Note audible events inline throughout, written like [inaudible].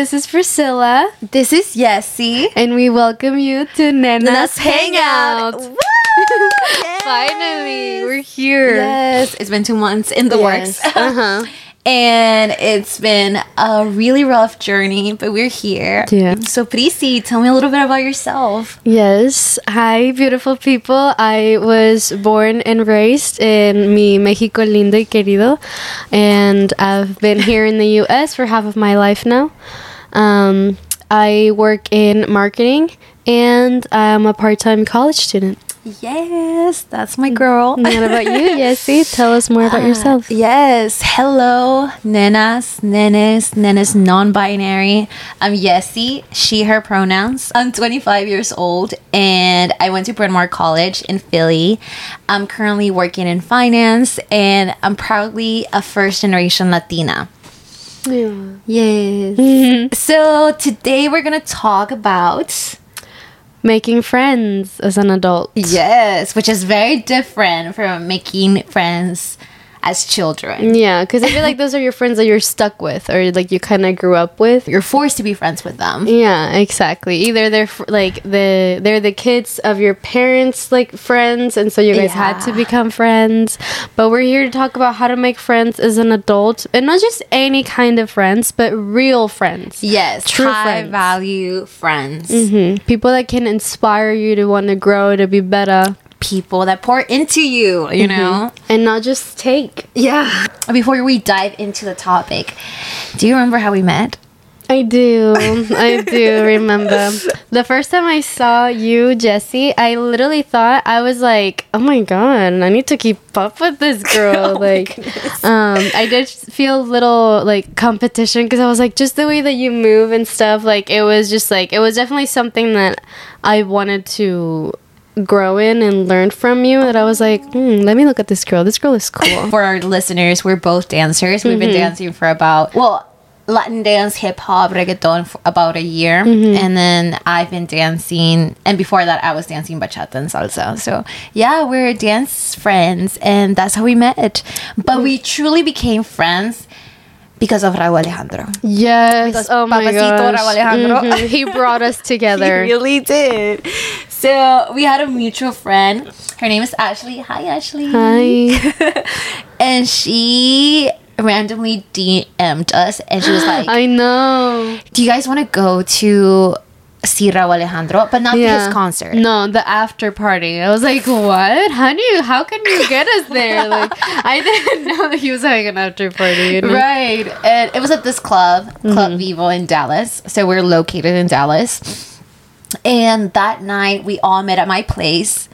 This is Priscila, This is Yessi. and we welcome you to Nena's, Let's. Hangout. Woo! [laughs] Finally, we're here. Yes, it's been two months in the Yes. works. [laughs] Uh-huh. and it's been a really rough journey, but we're here. Yeah. So, Prisi, tell me a little bit about yourself. Yes. Hi, beautiful people. I was born and raised in mi Mexico lindo y querido, and I've been here in the U.S. for half of my life now. Um, I work in marketing, and I'm a part-time college student. Yes, that's my girl. And what about you, Yessi? Tell us more about yourself. Yes. Hello, nenas, nenes, nenes non binary. I'm Yessi, she, her pronouns. I'm 25 years old and I went to Bryn Mawr College in Philly. I'm currently working in finance and I'm proudly a first generation Latina. Yes. Mm-hmm. So today we're going to talk about. Making friends as an adult. Yes, which is very different from making friends as children. Yeah, because I feel like those are your friends that you're stuck with, or like you kind of grew up with. You're forced to be friends with them. Yeah, exactly. Either they're fr- like the they're the kids of your parents' like friends, and so you guys had to become friends. But we're here to talk about how to make friends as an adult, and not just any kind of friends, but real friends. Yes, True high friends. value friends. hmm People that can inspire you to want to grow, to be better, People that pour into you, you know? and not just take. Yeah. Before we dive into the topic, do you remember how we met? I do. I do remember. The first time I saw you, Yessi, I literally thought I was like, "Oh my god, I need to keep up with this [laughs] girl." Oh like um I did feel a little like competition because I was like just the way that you move and stuff, like it was just like it was definitely something that I wanted to grow in and learn from you that I was like, hmm, let me look at this girl. This girl is cool. [laughs] For our listeners, we're both dancers. We've been dancing for about, well, Latin dance, hip hop, reggaeton for about a year. And then I've been dancing. And before that, I was dancing bachata and salsa. So, yeah, we're dance friends. And that's how we met. But we truly became friends because of Rauw Alejandro. Yes. Because oh my Papacito gosh. Rauw Alejandro. Mhm. He brought us [laughs] together. He really did. So we had a mutual friend. Her name is Ashley. Hi, Ashley. Hi. [laughs] and she randomly DM'd us, and she was [gasps] like, I know. "Do you guys want to go to see Rauw Alejandro, but not to his concert?" No, the after party. I was like, what? How do you? How can you get us [laughs] there? Like, I didn't know that he was having an after party. You know? Right. And it was at this club, Club mm-hmm. Vivo in Dallas. So we're located in Dallas. And that night we all met at my place.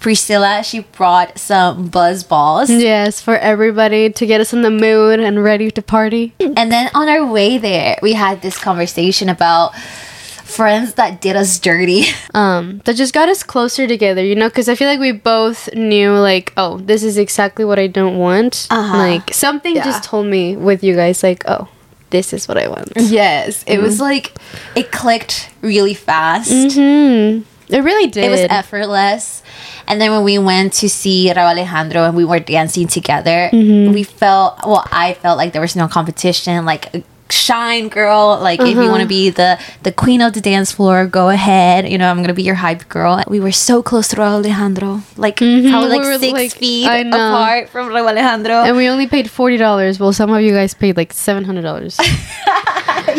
Priscila, she brought some BuzzBallz. Yes, for everybody to get us in the mood and ready to party. And then on our way there, we had this conversation about friends that did us dirty. [laughs] Um, that just got us closer together, you know, because I feel like we both knew, like, oh, this is exactly what I don't want. Uh-huh. Like, something Yeah. just told me with you guys, like, oh, this is what I want. yes, it was like it clicked really fast. Hmm. It really did. It was effortless. And then when we went to see Rauw Alejandro and we were dancing together, we felt well, I felt like there was no competition. Like shine girl, like if you want to mm-hmm. be the the queen of the dance floor, go ahead. You know, I'm gonna be your hype girl. We were so close to Rauw Alejandro. Like mm-hmm. probably like We six like- feet I apart from Rauw Alejandro. And we only paid forty dollars. Well, some of you guys paid like seven hundred dollars. [laughs]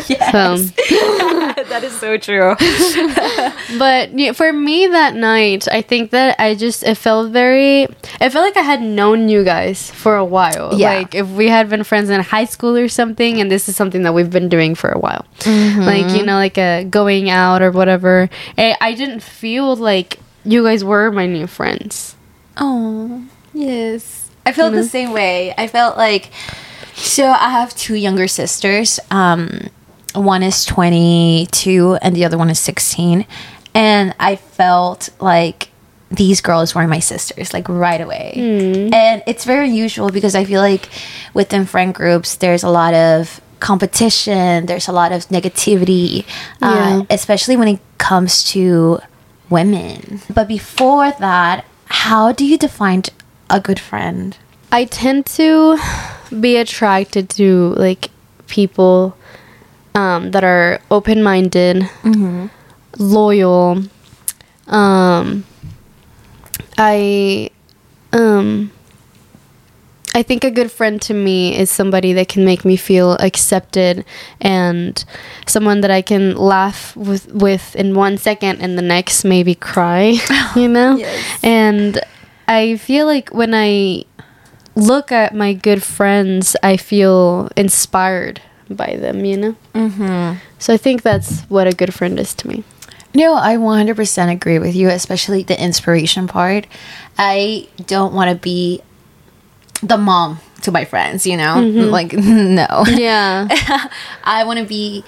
yes. [laughs] That is so true. [laughs] but yeah, for me that night, I think that I just it felt very. It felt like I had known you guys for a while. Yeah. Like if we had been friends in high school or something, and this is something that we've been doing for a while. Mm-hmm. Like you know, like a going out or whatever. I, I didn't feel like you guys were my new friends. Oh, yes. I felt the same way. I felt like so I have two younger sisters. Um one is 22 and the other one is 16 and I felt like these girls were my sisters like right away. Mm. And it's very unusual because I feel like within friend groups there's a lot of competition, there's a lot of negativity, uh, especially when it comes to women. But before that, how do you define a good friend? I tend to be attracted to like people um, that are open minded, Mm-hmm. loyal. Um, I um I think a good friend to me is somebody that can make me feel accepted and someone that I can laugh with with in one second and the next maybe cry, [laughs] you know? Yes. And I feel like when I look at my good friends, I feel inspired by them, you know? Mm-hmm. So I think that's what a good friend is to me. No, I 100% agree with you, especially the inspiration part. I don't want to be the mom to my friends, you know? Like, [laughs] no. Yeah. [laughs] I want to be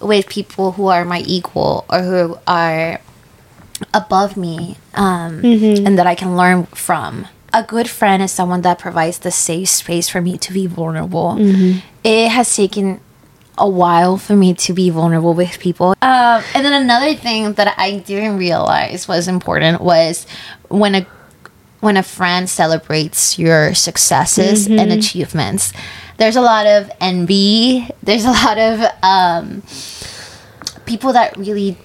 with people who are my equal or who are above me um, and that I can learn from. A good friend is someone that provides the safe space for me to be vulnerable. It has taken a while for me to be vulnerable with people. Um, and then another thing that I didn't realize was important was when a when a friend celebrates your successes and achievements. There's a lot of envy. There's a lot of um, people that really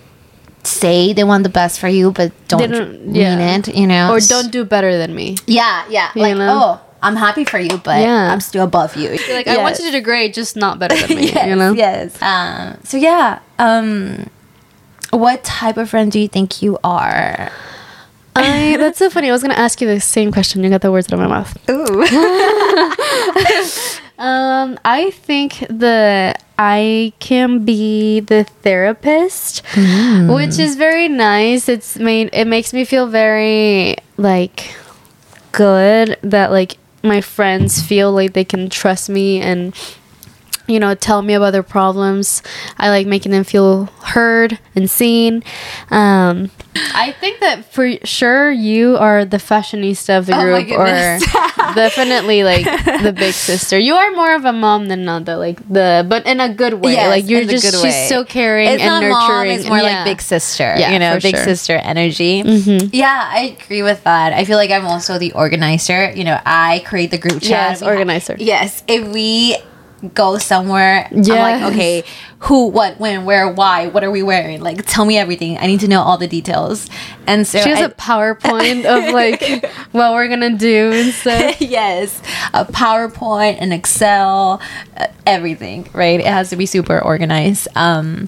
say they want the best for you, but don't, don't- mean yeah. it. You know, or don't do better than me. Yeah, yeah. You Like, know? oh, I'm happy for you, but Yeah. I'm still above you. Like I want you to do great, just not better than me. [laughs] yes, you know. Yes. Um, so yeah. Um, what type of friend do you think you are? I [laughs] that's so funny. I was gonna ask you the same question. You got the words out of my mouth. Ooh. [laughs] Um, I think that I can be the therapist, which is very nice. It's made it makes me feel very like good that like my friends feel like they can trust me and you know tell me about their problems. I like making them feel heard and seen. Um, I think that for sure you are the fashionista of the Oh group, or [laughs] definitely like the big sister. You are more of a mom than not the like the, but in a good way. Yes, like you're just she's so caring It's and not nurturing. mom. It's more Yeah. like big sister. Yeah, you know, big sure. sister energy. Mhm. Yeah, I agree with that. I feel like I'm also the organizer. You know, I create the group chat. Yes, We ha- organizer. yes, if we go somewhere, I'm like, okay, who, what, when, where, why, what are we wearing? Like, tell me everything. I need to know all the details. And so She has I- a PowerPoint of [laughs] like what we're gonna do and stuff. [laughs] yes, a PowerPoint, an Excel, uh, everything, right? It has to be super organized. Um,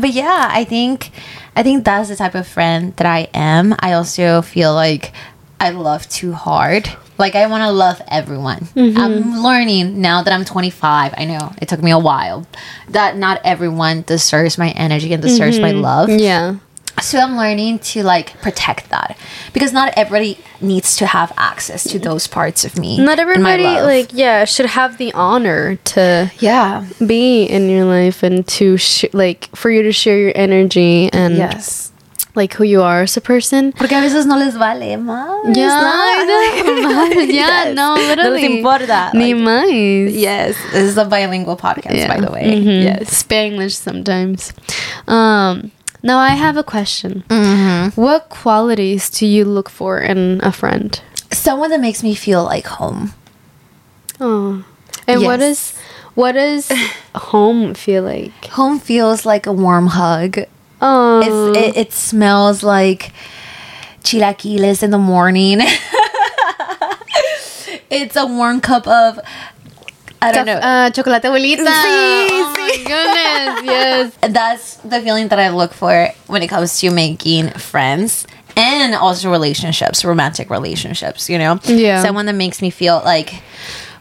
but yeah, I think I think that's the type of friend that I am. I also feel like I love too hard. Like I want to love everyone. I'm mm-hmm. learning now that I'm 25. I know it took me a while. That not everyone deserves my energy and deserves my mm-hmm. love. Yeah. so i'm learning to like protect that. Because not everybody needs to have access to those parts of me Not everybody like yeah should have the honor to yeah. be in your life and to sh- like for you to share your energy and yes like who you are as a person. porque a veces no les vale más Yeah, ¿no? Know. yeah, no, literally. [laughs] no les importa Ni Like, mais. yes this is a bilingual podcast by the way Mhm. yes Spanglish sometimes. Um, now I have a question. Mm-hmm. What qualities do you look for in a friend? someone that makes me feel like home Oh, and what Yes. is what does [laughs] home feel like? home feels like a warm hug Oh, it's, it, it smells like chilaquiles in the morning. [laughs] it's a warm cup of I don't know. Uh, chocolate abuelita. [laughs] Sí, oh sí. my goodness, yes. [laughs] That's the feeling that I look for when it comes to making friends and also relationships, romantic relationships, you know? Yeah. Someone that makes me feel like,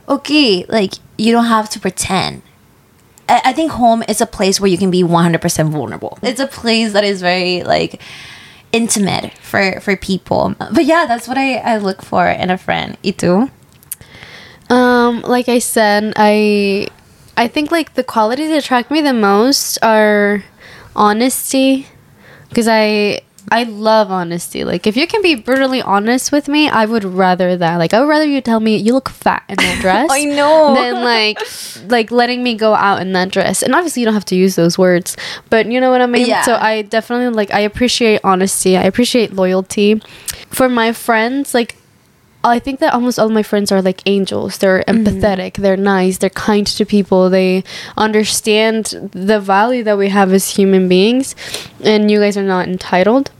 okay, like you don't have to pretend. I, think home is a place where you can be 100% vulnerable. It's a place that is very like intimate for, for people. But yeah, that's what I, I look for in a friend. ¿Y tú? Um, like I said, I I think like the qualities that attract me the most are honesty because I I love honesty. Like if you can be brutally honest with me, I would rather that. Like I would rather you tell me you look fat in that [laughs] dress. I know. Than like like letting me go out in that dress. And obviously you don't have to use those words, but you know what I mean. Yeah. So I definitely like I appreciate honesty. I appreciate loyalty. For my friends, like I think that almost all my friends are like angels. They're mm-hmm. empathetic, they're nice, they're kind to people, they understand the value that we have as human beings, and you guys are not entitled.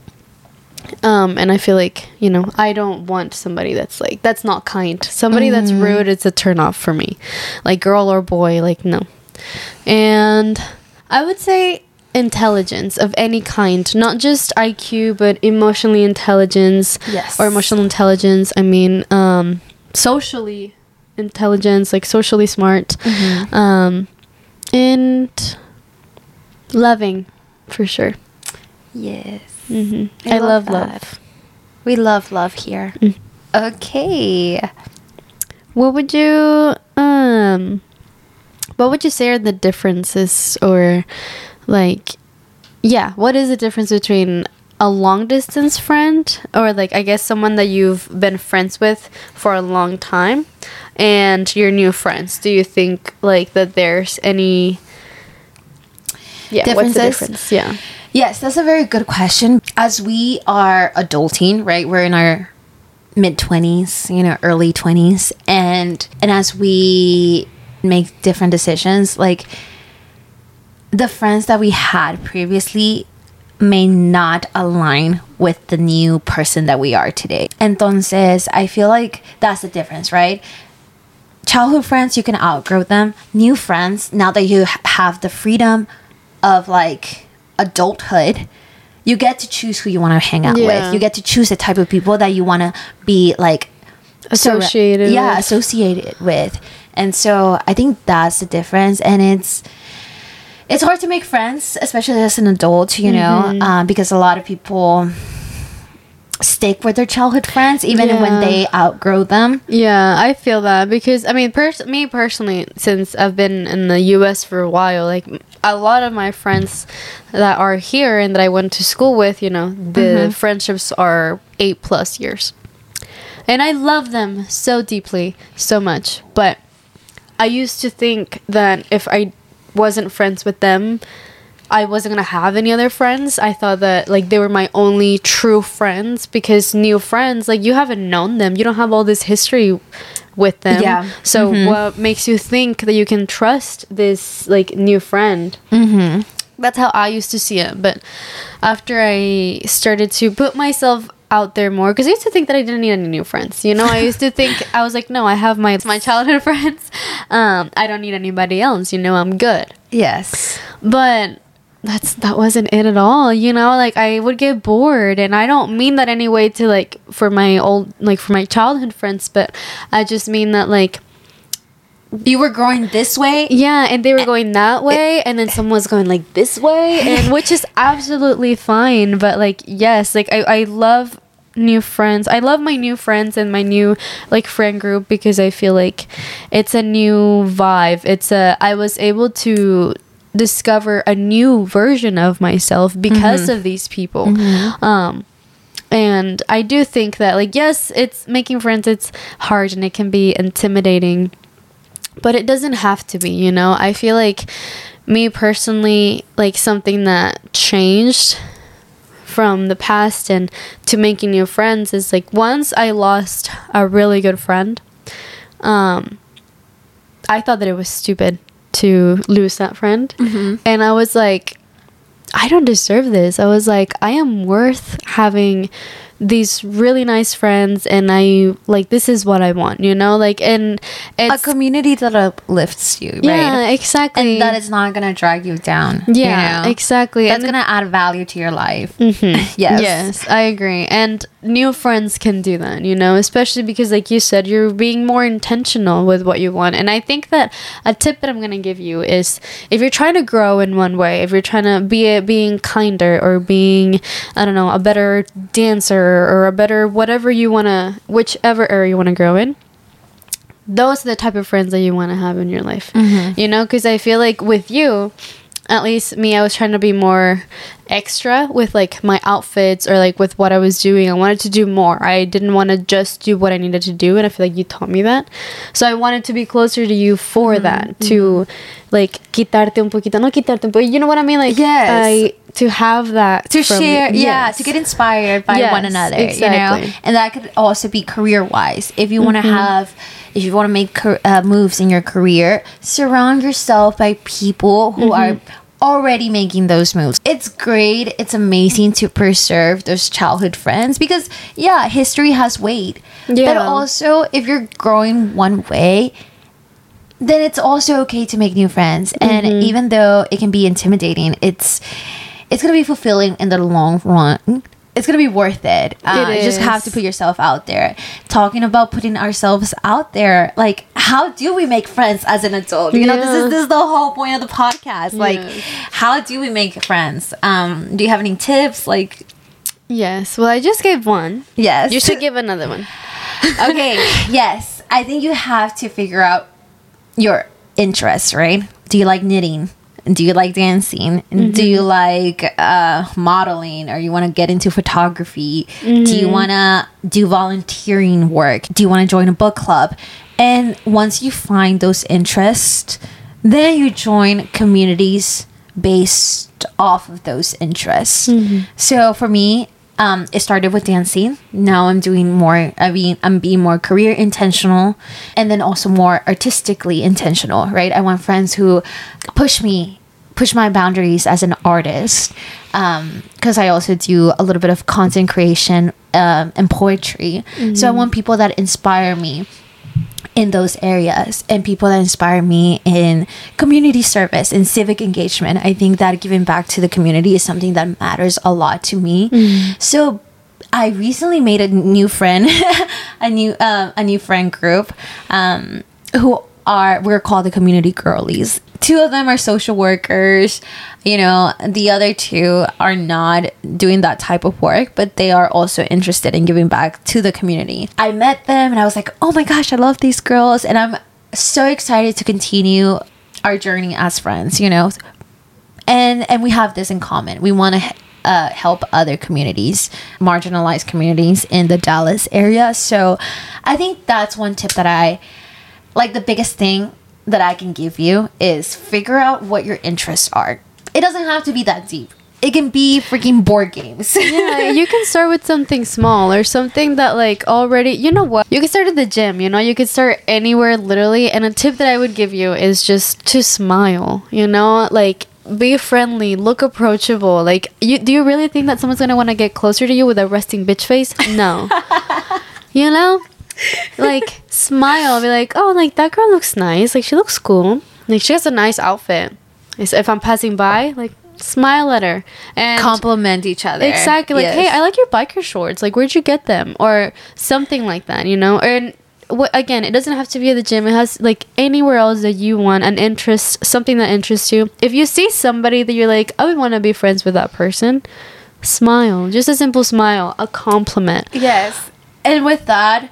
Um, and I feel like, you know, I don't want somebody that's like, that's not kind. Somebody that's rude, it's a turn off for me. Like, girl or boy, like, no. And I would say intelligence of any kind, not just IQ, but emotionally intelligence Yes. or emotional intelligence. I mean, um, socially intelligence, like socially smart, um, and loving for sure. Yes. Hmm I I, love love, love. We love love here. Mm. Okay. What would you um what would you say are the differences or like yeah, what is the difference between a long distance friend or like I guess someone that you've been friends with for a long time and your new friends? Do you think like that there's any yeah, what's the Differences? difference? Yeah. Yes, that's a very good question. As we are adulting, right? We're in our mid 20s, you know, early 20s and and as we make different decisions, like the friends that we had previously may not align with the new person that we are today. Entonces, I feel like that's the difference, right? childhood friends you can outgrow them new friends now that you have the freedom of like adulthood you get to choose who you want to hang out Yeah. with you get to choose the type of people that you want to be like Associated yeah with. associated with and so i think that's the difference and it's it's hard to make friends especially as an adult you know Mm-hmm. um, because a lot of people stick with their childhood friends even when they outgrow them Yeah, I feel that because I mean, pers- me personally, since I've been in the U.S. for a while, like a lot of my friends that are here and that I went to school with, you know, the mm-hmm. friendships are eight plus years, and I love them so deeply, so much. But I used to think that if I wasn't friends with them, I wasn't gonna have any other friends. I thought that like they were my only true friends because new friends, like you haven't known them, you don't have all this history with them. Yeah. So what makes you think that you can trust this like new friend? Mm-hmm. That's how I used to see it. But after I started to put myself out there more because I used to think that I didn't need any new friends. You know, I used to think [laughs] I was like, no, I have my my childhood [laughs] friends. Um, I don't need anybody else. You know, I'm good yes but that's that wasn't it at all you know like i would get bored and i don't mean that anyway to like for my old like for my childhood friends but i just mean that like you were growing this way? Yeah and they were going that way and then someone was going like this way [laughs] and which is absolutely fine but like yes like i, I love new friends. I love my new friends and my new like friend group because i feel like it's a new vibe. It's a i was able to discover a new version of myself because of these people. Um and i do think that like yes it's making friends it's hard and it can be intimidating but it doesn't have to be you know? I feel like me personally like something that changed from the past and to making new friends is like once i lost a really good friend um i thought that it was stupid to lose that friend and i was like I don't deserve this. I was like, I am worth having these really nice friends, and I like this is what I want, you know, like and a community that uplifts you yeah, right exactly, and that is not gonna drag you down you yeah, know? exactly. that's and gonna add value to your life Mhm. [laughs] yes Yes, I agree. And new friends can do that, you know, especially because, like you said, you're being more intentional with what you want. And I think that a tip that I'm going to give you is if you're trying to grow in one way, if you're trying to be a, being kinder or being, I don't know, a better dancer or a better whatever you want to, whichever area you want to grow in, those are the type of friends that you want to have in your life. Mm-hmm. You know, because I feel like with you, at least me, I was trying to be more extra with like my outfits or like with what I was doing. I wanted to do more. I didn't want to just do what I needed to do, and I feel like you taught me that. So I wanted to be closer to you for Mm-hmm. that, to like quitarte un poquito, no quitarte un poquito. You know what I mean? Like Yes. I to have that to share yeah yes. to get inspired by Yes, one another you exactly. know and that could also be career wise if you want to have if you want to make uh, moves in your career surround yourself by people who are already making those moves. It's great. It's amazing to preserve those childhood friends because yeah history has weight. But also if you're growing one way then it's also okay to make new friends. And Mm-hmm. even though it can be intimidating it's it's gonna be fulfilling in the long run. It's gonna be worth it, uh, It you just have to put yourself out there. Talking about putting ourselves out there like how do we make friends as an adult? You know this is this is the whole point of the podcast. Like Yes. how do we make friends? Um do you have any tips? Like Yes. Well, I just gave one. yes. You should give another one. [laughs] okay. Yes. I think you have to figure out your interests right? Do you like knitting? Do you like dancing? Do you like uh, modeling? Or you want to get into photography? Do you want to do volunteering work? Do you want to join a book club and once you find those interests then you join communities based off of those interests so for me um, it started with dancing. Now I'm doing more. I mean, I'm being more career intentional, and then also more artistically intentional. Right? I want friends who push me, push my boundaries as an artist. Because I also do a little bit of content creation um, and poetry. So I want people that inspire me in those areas and people that inspire me in community service and civic engagement. I think that giving back to the community is something that matters a lot to me. So I recently made a new friend, [laughs] a new uh, a new friend group, um, who are we're called the community girlies. Two of them are social workers. You know, the other two are not doing that type of work, but they are also interested in giving back to the community. I met them and I was like, oh my gosh, I love these girls, and I'm so excited to continue our journey as friends. You know, and and we have this in common. We want to uh, help other communities, marginalized communities in the Dallas area. So, I think that's one tip that I like. The biggest thing that I can give you is figure out what your interests are. It doesn't have to be that deep. It can be freaking board games. yeah, you [laughs] can start with something small or something that like already you know what you can start at the gym you know you can start anywhere literally and a tip that i would give you is just to smile you know like be friendly look approachable like you do you really think that someone's gonna want to get closer to you with a resting bitch face no [laughs] you know like smile be like oh like that girl looks nice like she looks cool like she has a nice outfit if i'm passing by like smile at her and Compliment each other. Exactly. Like, Yes. hey, I like your biker shorts. Like, where'd you get them? Or something like that, you know? And what again, it doesn't have to be at the gym. It has like anywhere else that you want an interest, something that interests you. If you see somebody that you're like, I would want to be friends with that person, smile. Just a simple smile, a compliment. Yes. And with that,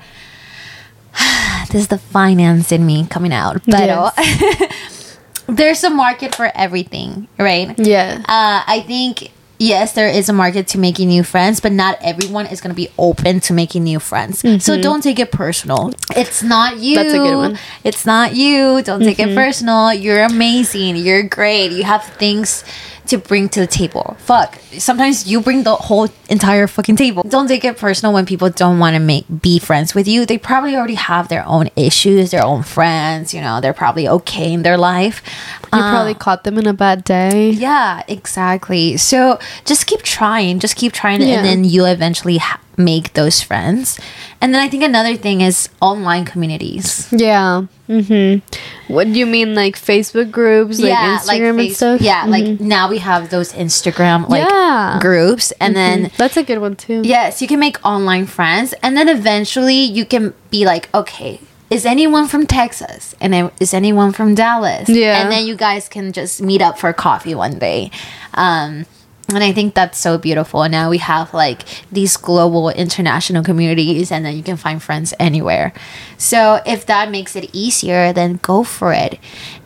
[sighs] this is the finance in me coming out. But [laughs] there's a market for everything, right? Yeah. Uh, I think yes, there is a market to making new friends, but not everyone is going to be open to making new friends. So don't take it personal. It's not you. That's a good one. It's not you. Don't take it personal. You're amazing. You're great. You have things to bring to the table. Fuck. Sometimes you bring the whole entire fucking table. Don't take it personal when people don't want to make be friends with you. They probably already have their own issues, their own friends, you know, they're probably okay in their life. You probably um, caught them in a bad day. Yeah, exactly. So just keep trying, just keep trying, Yeah. and then you'll eventually ha- make those friends. And then I think another thing is online communities. Yeah. Mm-hmm. What do you mean, like Facebook groups, like Instagram and face- stuff? Yeah, like now we have those Instagram like Yeah. groups, and then That's a good one too. Yes, you can make online friends, and then eventually you can be like, okay, is anyone from Texas? And then is anyone from Dallas? Yeah. and then you guys can just meet up for coffee one day. Um, and I think that's so beautiful. Now we have like these global international communities, and then you can find friends anywhere. So if that makes it easier, then go for it.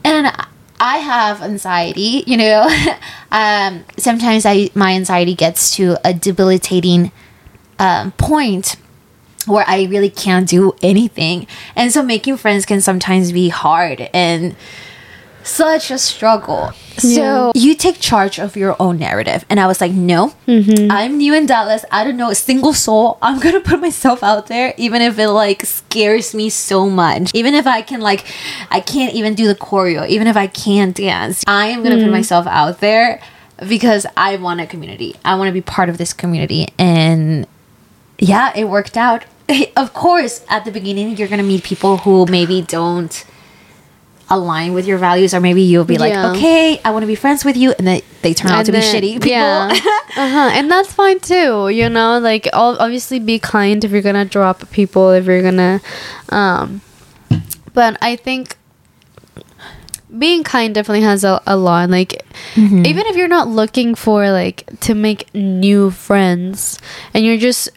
And I- I have anxiety, you know. [laughs] um, sometimes I my anxiety gets to a debilitating um, point where I really can't do anything, and so making friends can sometimes be hard and such a struggle. So you take charge of your own narrative. And I was like, no, mm-hmm. I'm new in Dallas. I don't know a single soul. I'm gonna put myself out there, even if it like scares me so much. Even if I can like I can't even do the choreo, even if I can't dance. I am gonna put mm-hmm. myself out there because I want a community. I want to be part of this community. And yeah, it worked out. [laughs] Of course, at the beginning, you're gonna meet people who maybe don't align with your values, or maybe you'll be like, Yeah. okay, I want to be friends with you, and then they turn out And to be shitty people. Yeah. [laughs] uh-huh. And that's fine too. You know, like obviously be kind if you're gonna drop people, if you're gonna um but I think being kind definitely has a, a lot like Mm-hmm. even if you're not looking for like to make new friends and you're just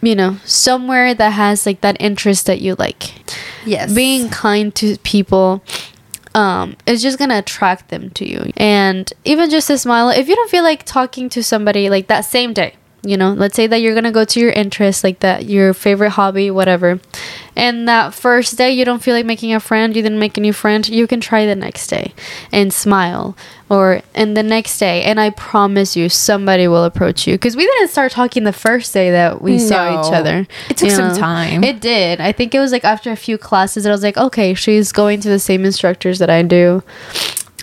you know somewhere that has like that interest that you like yes, being kind to people um is just gonna attract them to you. And even just a smile if you don't feel like talking to somebody like that same day you know let's say that you're gonna go to your interest like that your favorite hobby whatever and that first day you don't feel like making a friend you didn't make a new friend you can try the next day and smile or and the next day and i promise you somebody will approach you because we didn't start talking the first day that we saw each other It took you some time. it did. I think it was like after a few classes that I was like, okay, she's going to the same instructors that I do.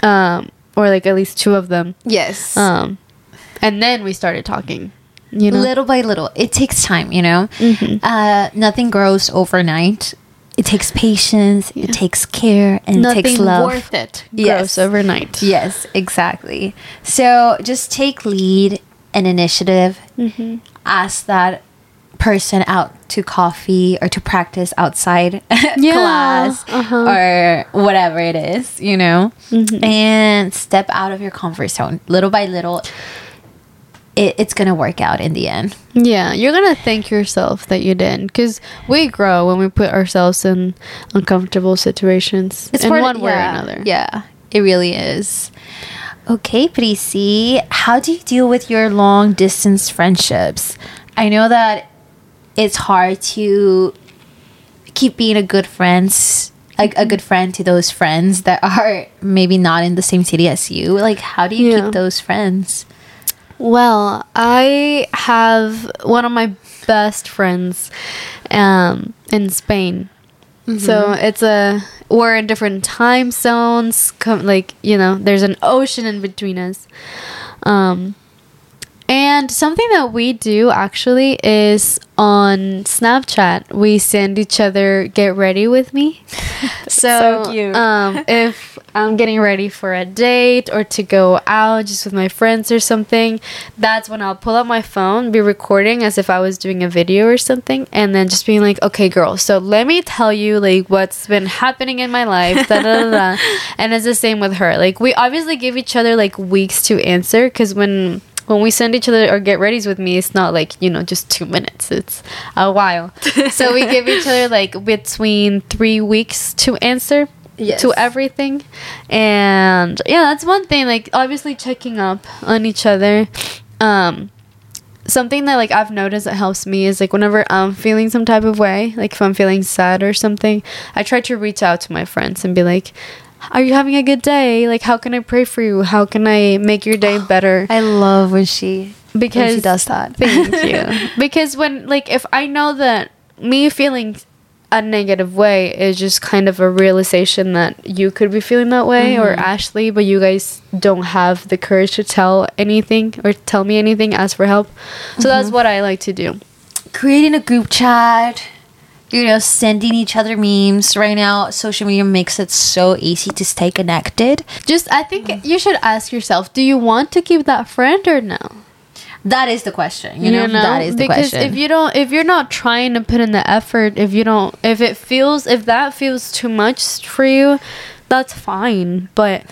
Um, or like at least two of them. yes. Um, and then we started talking. You know? little by little, it takes time. You know, Mm-hmm. uh, nothing grows overnight. It takes patience. It takes care, and it takes love. worth it Yes. grows overnight. Yes, exactly. So just take lead and initiative. Mm-hmm. Ask that person out to coffee or to practice outside [laughs] Yeah, class uh-huh. or whatever it is, you know, Mm-hmm. and step out of your comfort zone little by little. It, it's gonna work out in the end. Yeah, you're gonna thank yourself that you didn't, because we grow when we put ourselves in uncomfortable situations in part of- one way or another. Yeah, it really is. Okay, Prissy, how do you deal with your long distance friendships? I know that it's hard to keep being a good friends a, a good friend to those friends that are maybe not in the same city as you. Like, how do you Yeah. keep those friends? Well, I have one of my best friends um, in Spain. So it's a we're in different time zones. Com- like you know, there's an ocean in between us. Um, and something that we do actually is on Snapchat, we send each other "Get ready with me." [laughs] so, So cute. Um, [laughs] if I'm getting ready for a date or to go out just with my friends or something, that's when I'll pull out my phone, be recording as if I was doing a video or something, and then just being like, "Okay, girl, so let me tell you like what's been happening in my life." Da, da, da, da. [laughs] And it's the same with her. Like we obviously give each other like weeks to answer because when when we send each other or get readies with me, it's not like, you know, just two minutes. It's a while. [laughs] so we give each other like between three weeks to answer Yes. to everything. And yeah, that's one thing. Like obviously checking up on each other. Um something that like I've noticed that helps me is like whenever I'm feeling some type of way, like if I'm feeling sad or something, I try to reach out to my friends and be like, "Are you having a good day? Like how can I pray for you? How can I make your day [gasps] better?" I love when she because when she does that. Thank you. [laughs] because when like if I know that me feeling a negative way is just kind of a realization that you could be feeling that way or Mm-hmm. Ashley, but you guys don't have the courage to tell anything or tell me anything, ask for help. So Mm-hmm. that's what I like to do. creating a group chat, you know, sending each other memes. Right now, social media makes it so easy to stay connected. Just I think you should ask yourself, do you want to keep that friend or no? That is the question. You know, that is the because question. Because if you don't if you're not trying to put in the effort if you don't if it feels if that feels too much for you that's fine but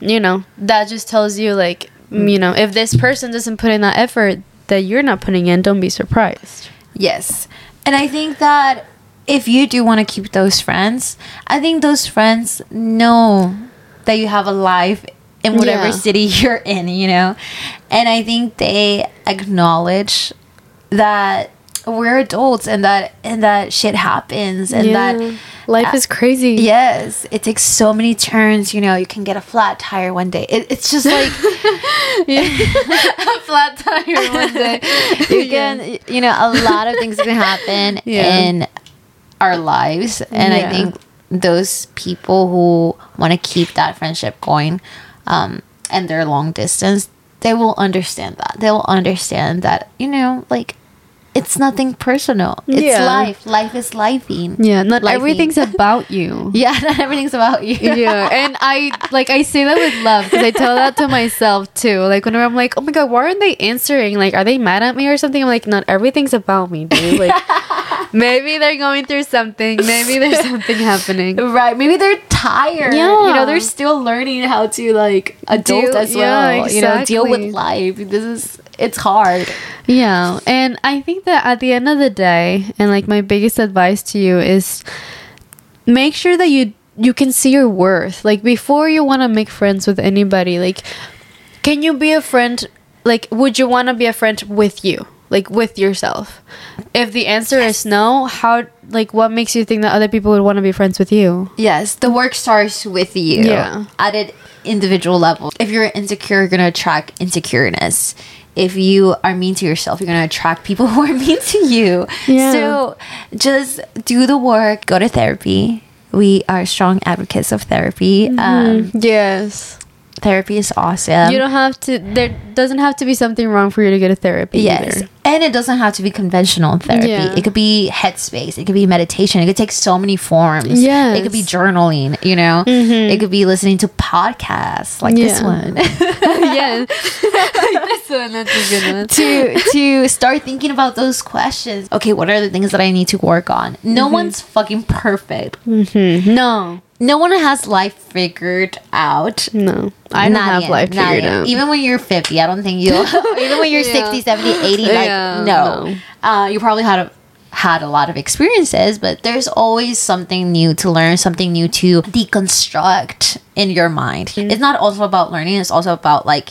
you know that just tells you like mm, you know if this person doesn't put in that effort that you're not putting in don't be surprised yes, and I think that if you do want to keep those friends, I think those friends know that you have a life in whatever Yeah. city [laughs] you're in, you know? And I think they acknowledge that we're adults and that and that shit happens and that life uh, is crazy. Yes, it takes so many turns. You know, you can get a flat tire one day. It, it's just like [laughs] [laughs] a flat tire one day. you can, you know, a lot of things can happen Yeah. Our lives, and I think those people who want to keep that friendship going, um, and they're long distance, they will understand that. They will understand that you know, like. It's nothing personal. It's Yeah. life. Life is lifing. Yeah, not Lifing. everything's [laughs] about you. Yeah, not everything's about you. yeah and i like i say that with love because i tell that to myself too like whenever i'm like oh my god why aren't they answering like are they mad at me or something i'm like not everything's about me dude [laughs] like maybe they're going through something maybe there's [laughs] something happening Right. Maybe they're tired. Yeah. You know, they're still learning how to like adult as yeah, well. You know, deal with life. This is it's hard. yeah and i think that at the end of the day and like my biggest advice to you is make sure that you you can see your worth like before you want to make friends with anybody like can you be a friend like would you want to be a friend with you like with yourself if the answer is no how like what makes you think that other people would want to be friends with you Yes, the work starts with you. Yeah. At an individual level. If you're insecure, you're gonna attract insecureness. If you are mean to yourself, you're gonna attract people [laughs] who are mean to you. Yeah. So just do the work. Go to therapy. We are strong advocates of therapy. Um, yes therapy is awesome. you don't have to there doesn't have to be something wrong for you to get a therapy Yes. either. And it doesn't have to be conventional therapy. Yeah. It could be headspace. It could be meditation. It could take so many forms. Yes. It could be journaling, you know? Mm-hmm. It could be listening to podcasts like this one. [laughs] yes [laughs] this one that's a good one [laughs] to to start thinking about those questions. Okay, what are the things that I need to work on? No mm-hmm. one's fucking perfect. Mm-hmm. no No one has life figured out. no i don't Not have yet, life figured yet. out Even when you're 50, I don't think you'll. [laughs] even when you're Yeah. 60, 70, 80, like, Yeah, no. no. Uh, you probably had a, had a lot of experiences, but there's always something new to learn, something new to deconstruct in your mind. Mm. It's not also about learning, it's also about like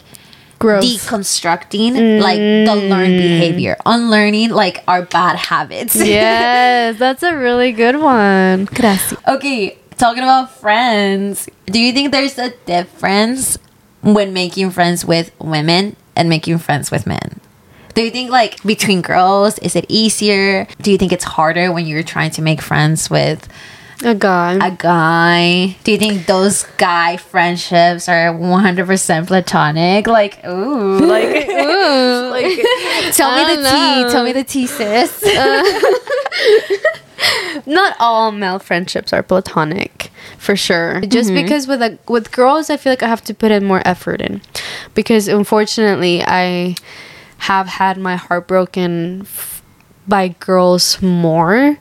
growth deconstructing like the learned behavior, unlearning like our bad habits. yes that's a really good one [laughs] Okay, talking about friends, do you think there's a difference when making friends with women and making friends with men? Do you think like between girls is it easier? Do you think it's harder when you're trying to make friends with a guy a guy? Do you think those guy friendships are 100% platonic? Like, ooh, [laughs] like Ooh. [laughs] like tell me the know. tea, tell me the tea, sis. Uh, [laughs] not all male friendships are platonic for sure. Just Mm-hmm. because with a, with girls i feel like i have to put in more effort in. Because unfortunately i have had my heart broken f- by girls more.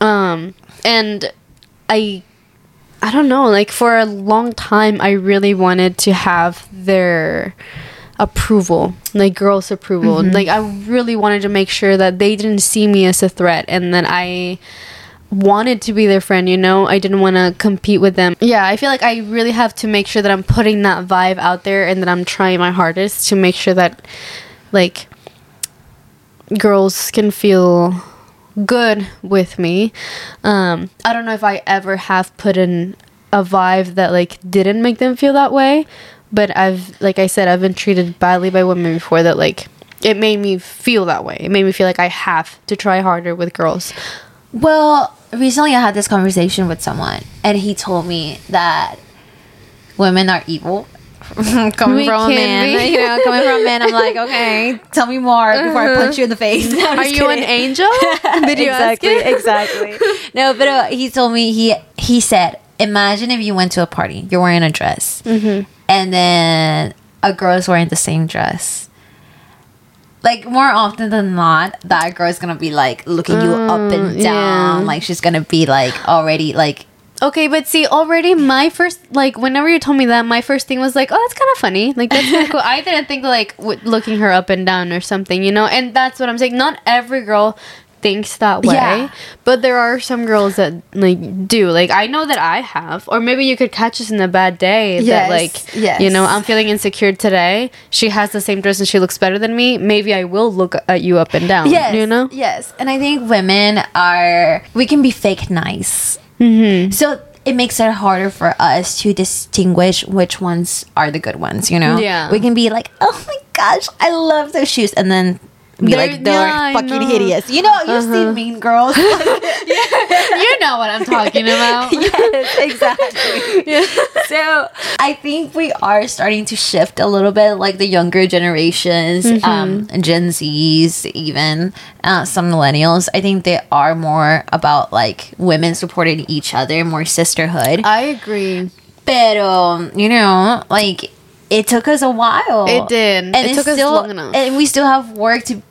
Um and i i don't know like for a long time i really wanted to have their approval like girls approval. Like i really wanted to make sure that they didn't see me as a threat and that i wanted to be their friend you know? I didn't want to compete with them. Yeah i feel like i really have to make sure that i'm putting that vibe out there and that i'm trying my hardest to make sure that like girls can feel good with me. Um i don't know if i ever have put in a vibe that like didn't make them feel that way but i've like i said i've been treated badly by women before that like it made me feel that way it made me feel like i have to try harder with girls Well, recently I had this conversation with someone, and he told me that women are evil. [laughs] coming We from a man, you know, coming from a man, I'm like, okay, tell me more before I punch you in the face. [laughs] No, are you an angel [laughs] did you exactly, exactly. No, but uh, he told me he he said, imagine if you went to a party, you're wearing a dress, Mm-hmm. And then a girl is wearing the same dress. Like more often than not, that girl is gonna be like looking you up and Mm, down. yeah. Like she's gonna be like already like Okay, but see, already my first like whenever you told me that, my first thing was like, oh, that's kind of funny. Like that's kind of cool. [laughs] I didn't think like w- looking her up and down or something, you know. And that's what I'm saying. Not every girl thinks that way. Yeah. But there are some girls that like do. Like I know that I have. Or maybe you could catch us in a bad day Yes, that like yes. you know, I'm feeling insecure today. She has the same dress and she looks better than me. Maybe I will look at you up and down. Yes, You know? Yes, and I think women are we can be fake nice. Mm-hmm. So it makes it harder for us to distinguish which ones are the good ones. You know, Yeah. we can be like, oh my gosh, I love those shoes, and then. Be They're- like they're yeah, fucking know. hideous. You know, you've Uh-huh. seen Mean Girls. [laughs] [laughs] you know what I'm talking about. [laughs] yes, exactly. So I think we are starting to shift a little bit, like the younger generations, um, Gen Zs, even uh, some millennials. I think they are more about like women supporting each other, more sisterhood. I agree. Pero you know, like it took us a while. It did. It it's took us long enough. and we still have work to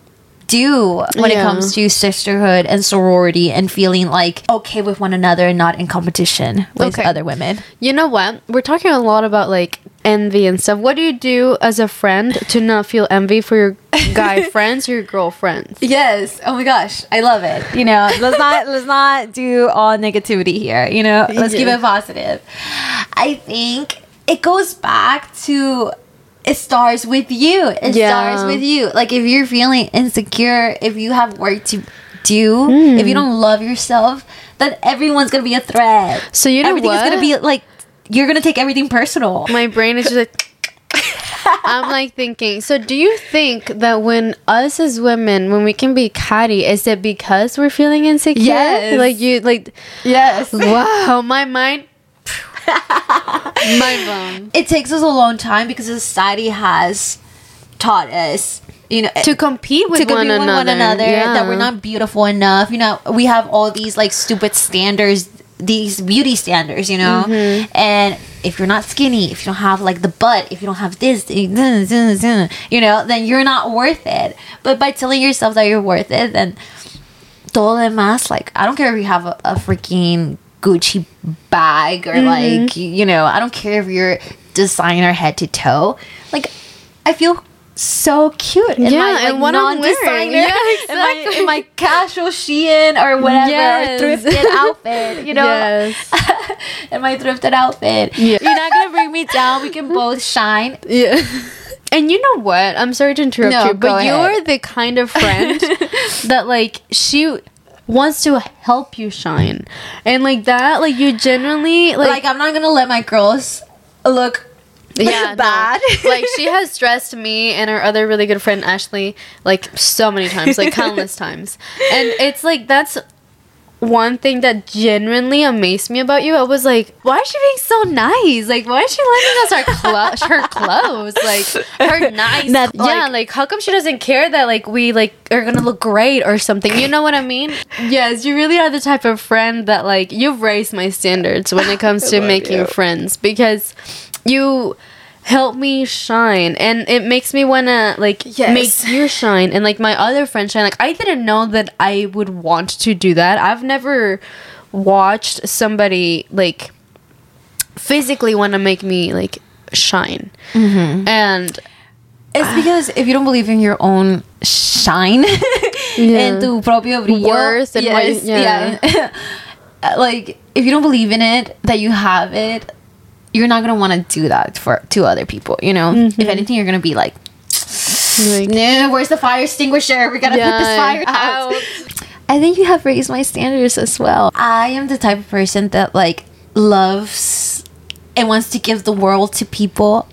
do when it comes to sisterhood and sorority and feeling like okay with one another and not in competition with Okay. other women. You know what? We're talking a lot about like envy and stuff. What do you do as a friend to not feel envy for your guy [laughs] friends or your girlfriends? Yes. Oh my gosh, I love it. You know, let's not let's not do all negativity here. You know, let's keep it positive. I think it goes back to it starts with you. It Yeah. starts with you. Like if you're feeling insecure, if you have work to do, Hmm. if you don't love yourself, then everyone's gonna be a threat. So you know Everything is gonna be like you're gonna take everything personal. My brain is just like. [laughs] I'm like thinking. So, do you think that when us as women, when we can be catty, is it because we're feeling insecure? Yes. Like you, like Yes. wow, my mind, [laughs] mind blown. It takes us a long time because society has taught us, you know, To compete with to one compete with another, one another that we're not beautiful enough. You know, we have all these like stupid standards, these beauty standards, you know. Mm-hmm. And if you're not skinny, if you don't have like the butt, if you don't have this, you know, then you're not worth it. But by telling yourself that you're worth it, then todo demás, like I don't care if you have a, a freaking Gucci bag or Mm-hmm. like you know, I don't care if you're designer head to toe. Like I feel so cute in Yeah, my like, and what I'm wearing. Yeah, [laughs] in, my, in my casual Shein or whatever Yes. or thrifted outfit, you know, Yes. [laughs] in my thrifted outfit. Yeah. You're not gonna bring me down. We can both shine. Yeah. [laughs] And you know what? I'm sorry to interrupt No, you, but you're the kind of friend that like she wants to help you shine. And like that, like you genuinely Like, like, I'm not gonna let my girls look [laughs] yeah, no. bad. like she has dressed me and our other really good friend Ashley like so many times, like countless [laughs] times. And it's like that's one thing that genuinely amazed me about you. I was like, why is she being so nice? Like, why is she lending us our clo- [laughs] her clothes? Like, her nice. That, yeah, like- like, how come she doesn't care that, like, we, like, are gonna look great or something? You know what I mean? Yes, you really are the type of friend that, like, you've raised my standards when it comes [laughs] to making you. friends because you help me shine and it makes me want to like Yes. make you shine and like my other friends shine like i didn't know that i would want to do that i've never watched somebody like physically want to make me like shine Mm-hmm. and It's because if you don't believe in your own shine [laughs] and tu propio brillo, Worth and yes, yeah. yeah. [laughs] like if you don't believe in it, that you have it, you're not gonna want to do that for to other people. You know, if mm-hmm. anything, you're gonna be like, like "No, where's the fire extinguisher? We gotta put this Yeah, fire out." I think you have raised my standards as well. I am the type of person that like loves and wants to give the world to people,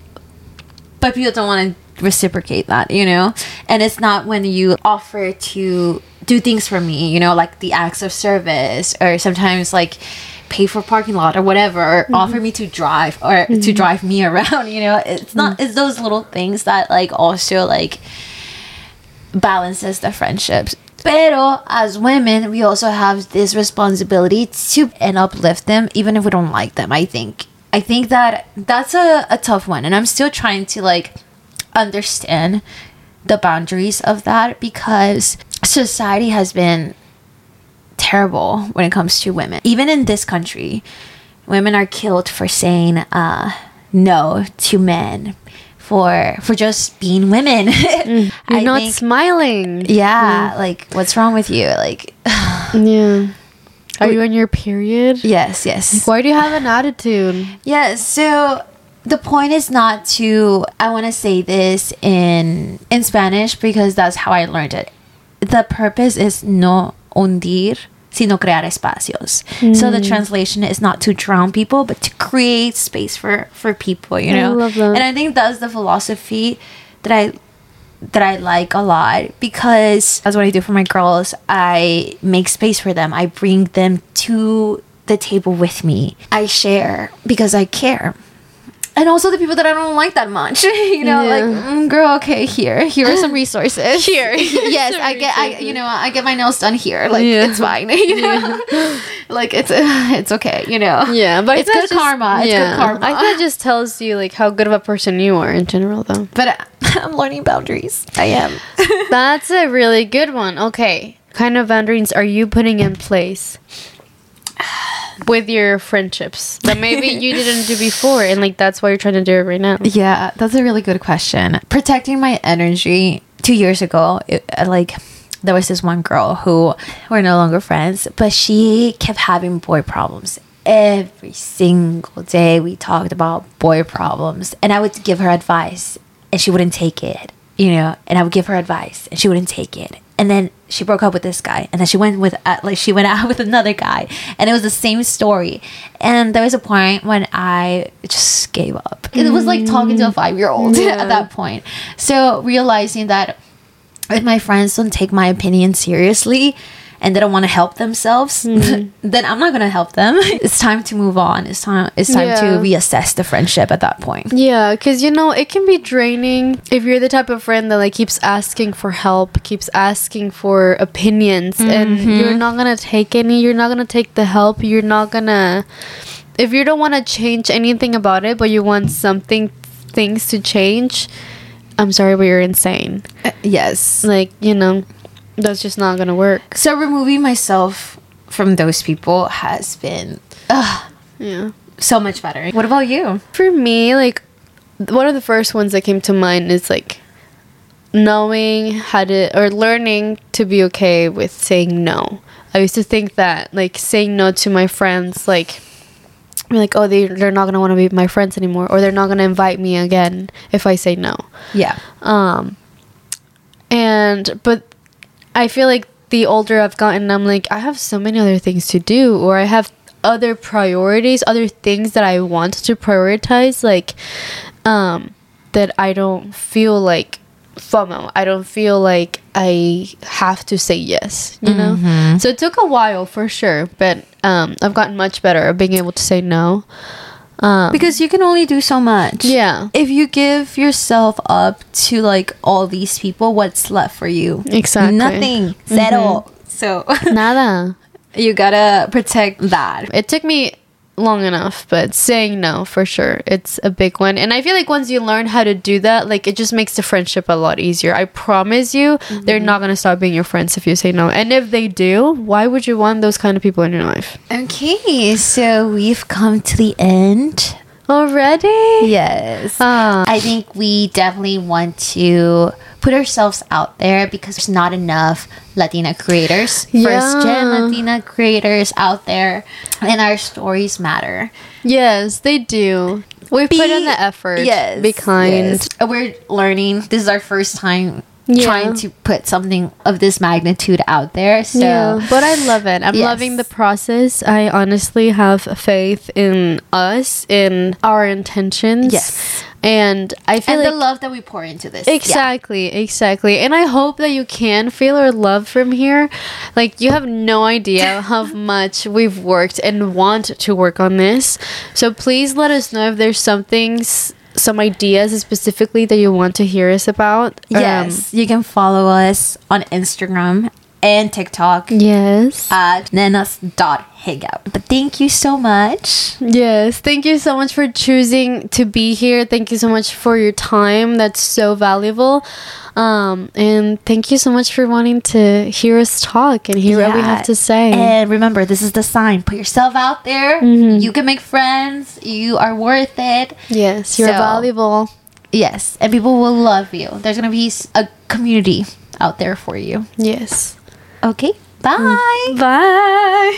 but people don't want to reciprocate that, you know? And it's not when you offer to do things for me, you know, like the acts of service or sometimes like pay for parking lot or whatever or mm-hmm. offer me to drive or to mm-hmm. drive me [laughs] around, you know? It's not mm. it's those little things that like also like balances the friendships. Pero as women, we also have this responsibility to and uplift them, even if we don't like them. I think. I think that that's a, a tough one, and I'm still trying to like understand the boundaries of that because society has been terrible when it comes to women. Even in this country, women are killed for saying uh, no to men, for for just being women. [laughs] You're I not think- smiling. yeah, like what's wrong with you? Like [sighs] Yeah. Are you on your period? yes, yes. Why do you have an attitude? Yeah, so the point is not to I want to say this in in Spanish because that's how I learned it. The purpose is no hundir, sino crear espacios. So the mm. translation is not to drown people, but to create space for for people, you I know. that. And I think that's the philosophy that I that I like a lot because that's what I do for my girls. I make space for them. I bring them to the table with me. I share because I care. And also the people that I don't like that much, [laughs] you know, Yeah. like mm, girl, okay, here, here are some [laughs] resources. Here. [laughs] yes, I get, I, you know, I get my nails done here. Like Yeah. it's fine, you know, like it's, [sighs] it's okay, you know. Yeah, but it's good just- karma. It's good karma. I think it just tells you like how good of a person you are in general, though. but uh, I'm learning boundaries. I am. That's a really good one. Okay, kind of boundaries are you putting in place [sighs] with your friendships that maybe you [laughs] didn't do before, and like that's why you're trying to do it right now? Yeah, that's a really good question. Protecting my energy. Two years ago, it, uh, like there was this one girl who we're no longer friends, but she kept having boy problems. Every single day, we talked about boy problems, and I would give her advice, and she wouldn't take it. You know, and I would give her advice, and she wouldn't take it. And then she broke up with this guy, and then she went with uh, like she went [laughs] out with another guy, and it was the same story. And there was a point when I just gave up. It was like talking to a five year old [laughs] Yeah. at that point. So realizing that if my friends don't take my opinion seriously and they don't want to help themselves, hmm. [laughs] then I'm not gonna help them. [laughs] It's time to move on. It's time. It's time to reassess the friendship at that point. Yeah, because you know, it can be draining if you're the type of friend that like keeps asking for help, keeps asking for opinions, and mm-hmm. you're not gonna take any, you're not gonna take the help, you're not gonna, if you don't want to change anything about it, but you want something, things to change, I'm sorry, but you're insane. Uh, yes. Like, you know, that's just not gonna work. So removing myself from those people has been ugh, Yeah. so much better. What about you? For me, like one of the first ones that came to mind is like knowing how to or learning to be okay with saying no. I used to think that like saying no to my friends like be like oh they they're not going to want to be my friends anymore or they're not going to invite me again if I say no. Yeah. Um and but I feel like the older I've gotten I'm like I have so many other things to do or I have other priorities, other things that I want to prioritize like um that I don't feel like FOMO. I don't feel like I have to say yes, you know? So it took a while for sure, but um I've gotten much better at being able to say no. Um Because you can only do so much. yeah. If you give yourself up to like all these people, what's left for you? Exactly. Nothing. Zero. So [laughs] Nada. you gotta protect that. It took me long enough, but saying no for sure. It's a big one. And I feel like once you learn how to do that, like it just makes the friendship a lot easier. I promise you, they're not going to stop being your friends if you say no. And if they do, why would you want those kind of people in your life? Okay, so we've come to the end. Already? Yes. Ah. I think we definitely want to put ourselves out there because there's not enough Latina creators, Yeah. first gen Latina creators out there, and our stories matter. Yes, they do. We put in the effort. Yes. Be kind. yes. We're learning. This is our first time Yeah. trying to put something of this magnitude out there. So yeah, but I love it. I'm Yes. loving the process. I honestly have faith in us, in our intentions. Yes. And I feel and like the love that we pour into this. Yeah. Exactly, exactly. And I hope that you can feel our love from here. Like you have no idea [laughs] how much we've worked and want to work on this. So please let us know if there's some things some ideas specifically that you want to hear us about. Um, Yes, you can follow us on Instagram and TikTok yes. at nenas.hangout. But thank you so much. Yes, thank you so much for choosing to be here. Thank you so much for your time. That's so valuable. Um, and thank you so much for wanting to hear us talk and hear what we have to say. And remember, this is the sign. Put yourself out there. Mm-hmm. You can make friends. You are worth it. yes, you're So- valuable. Yes, and people will love you. There's gonna be a community out there for you. Yes. Okay, bye. Bye.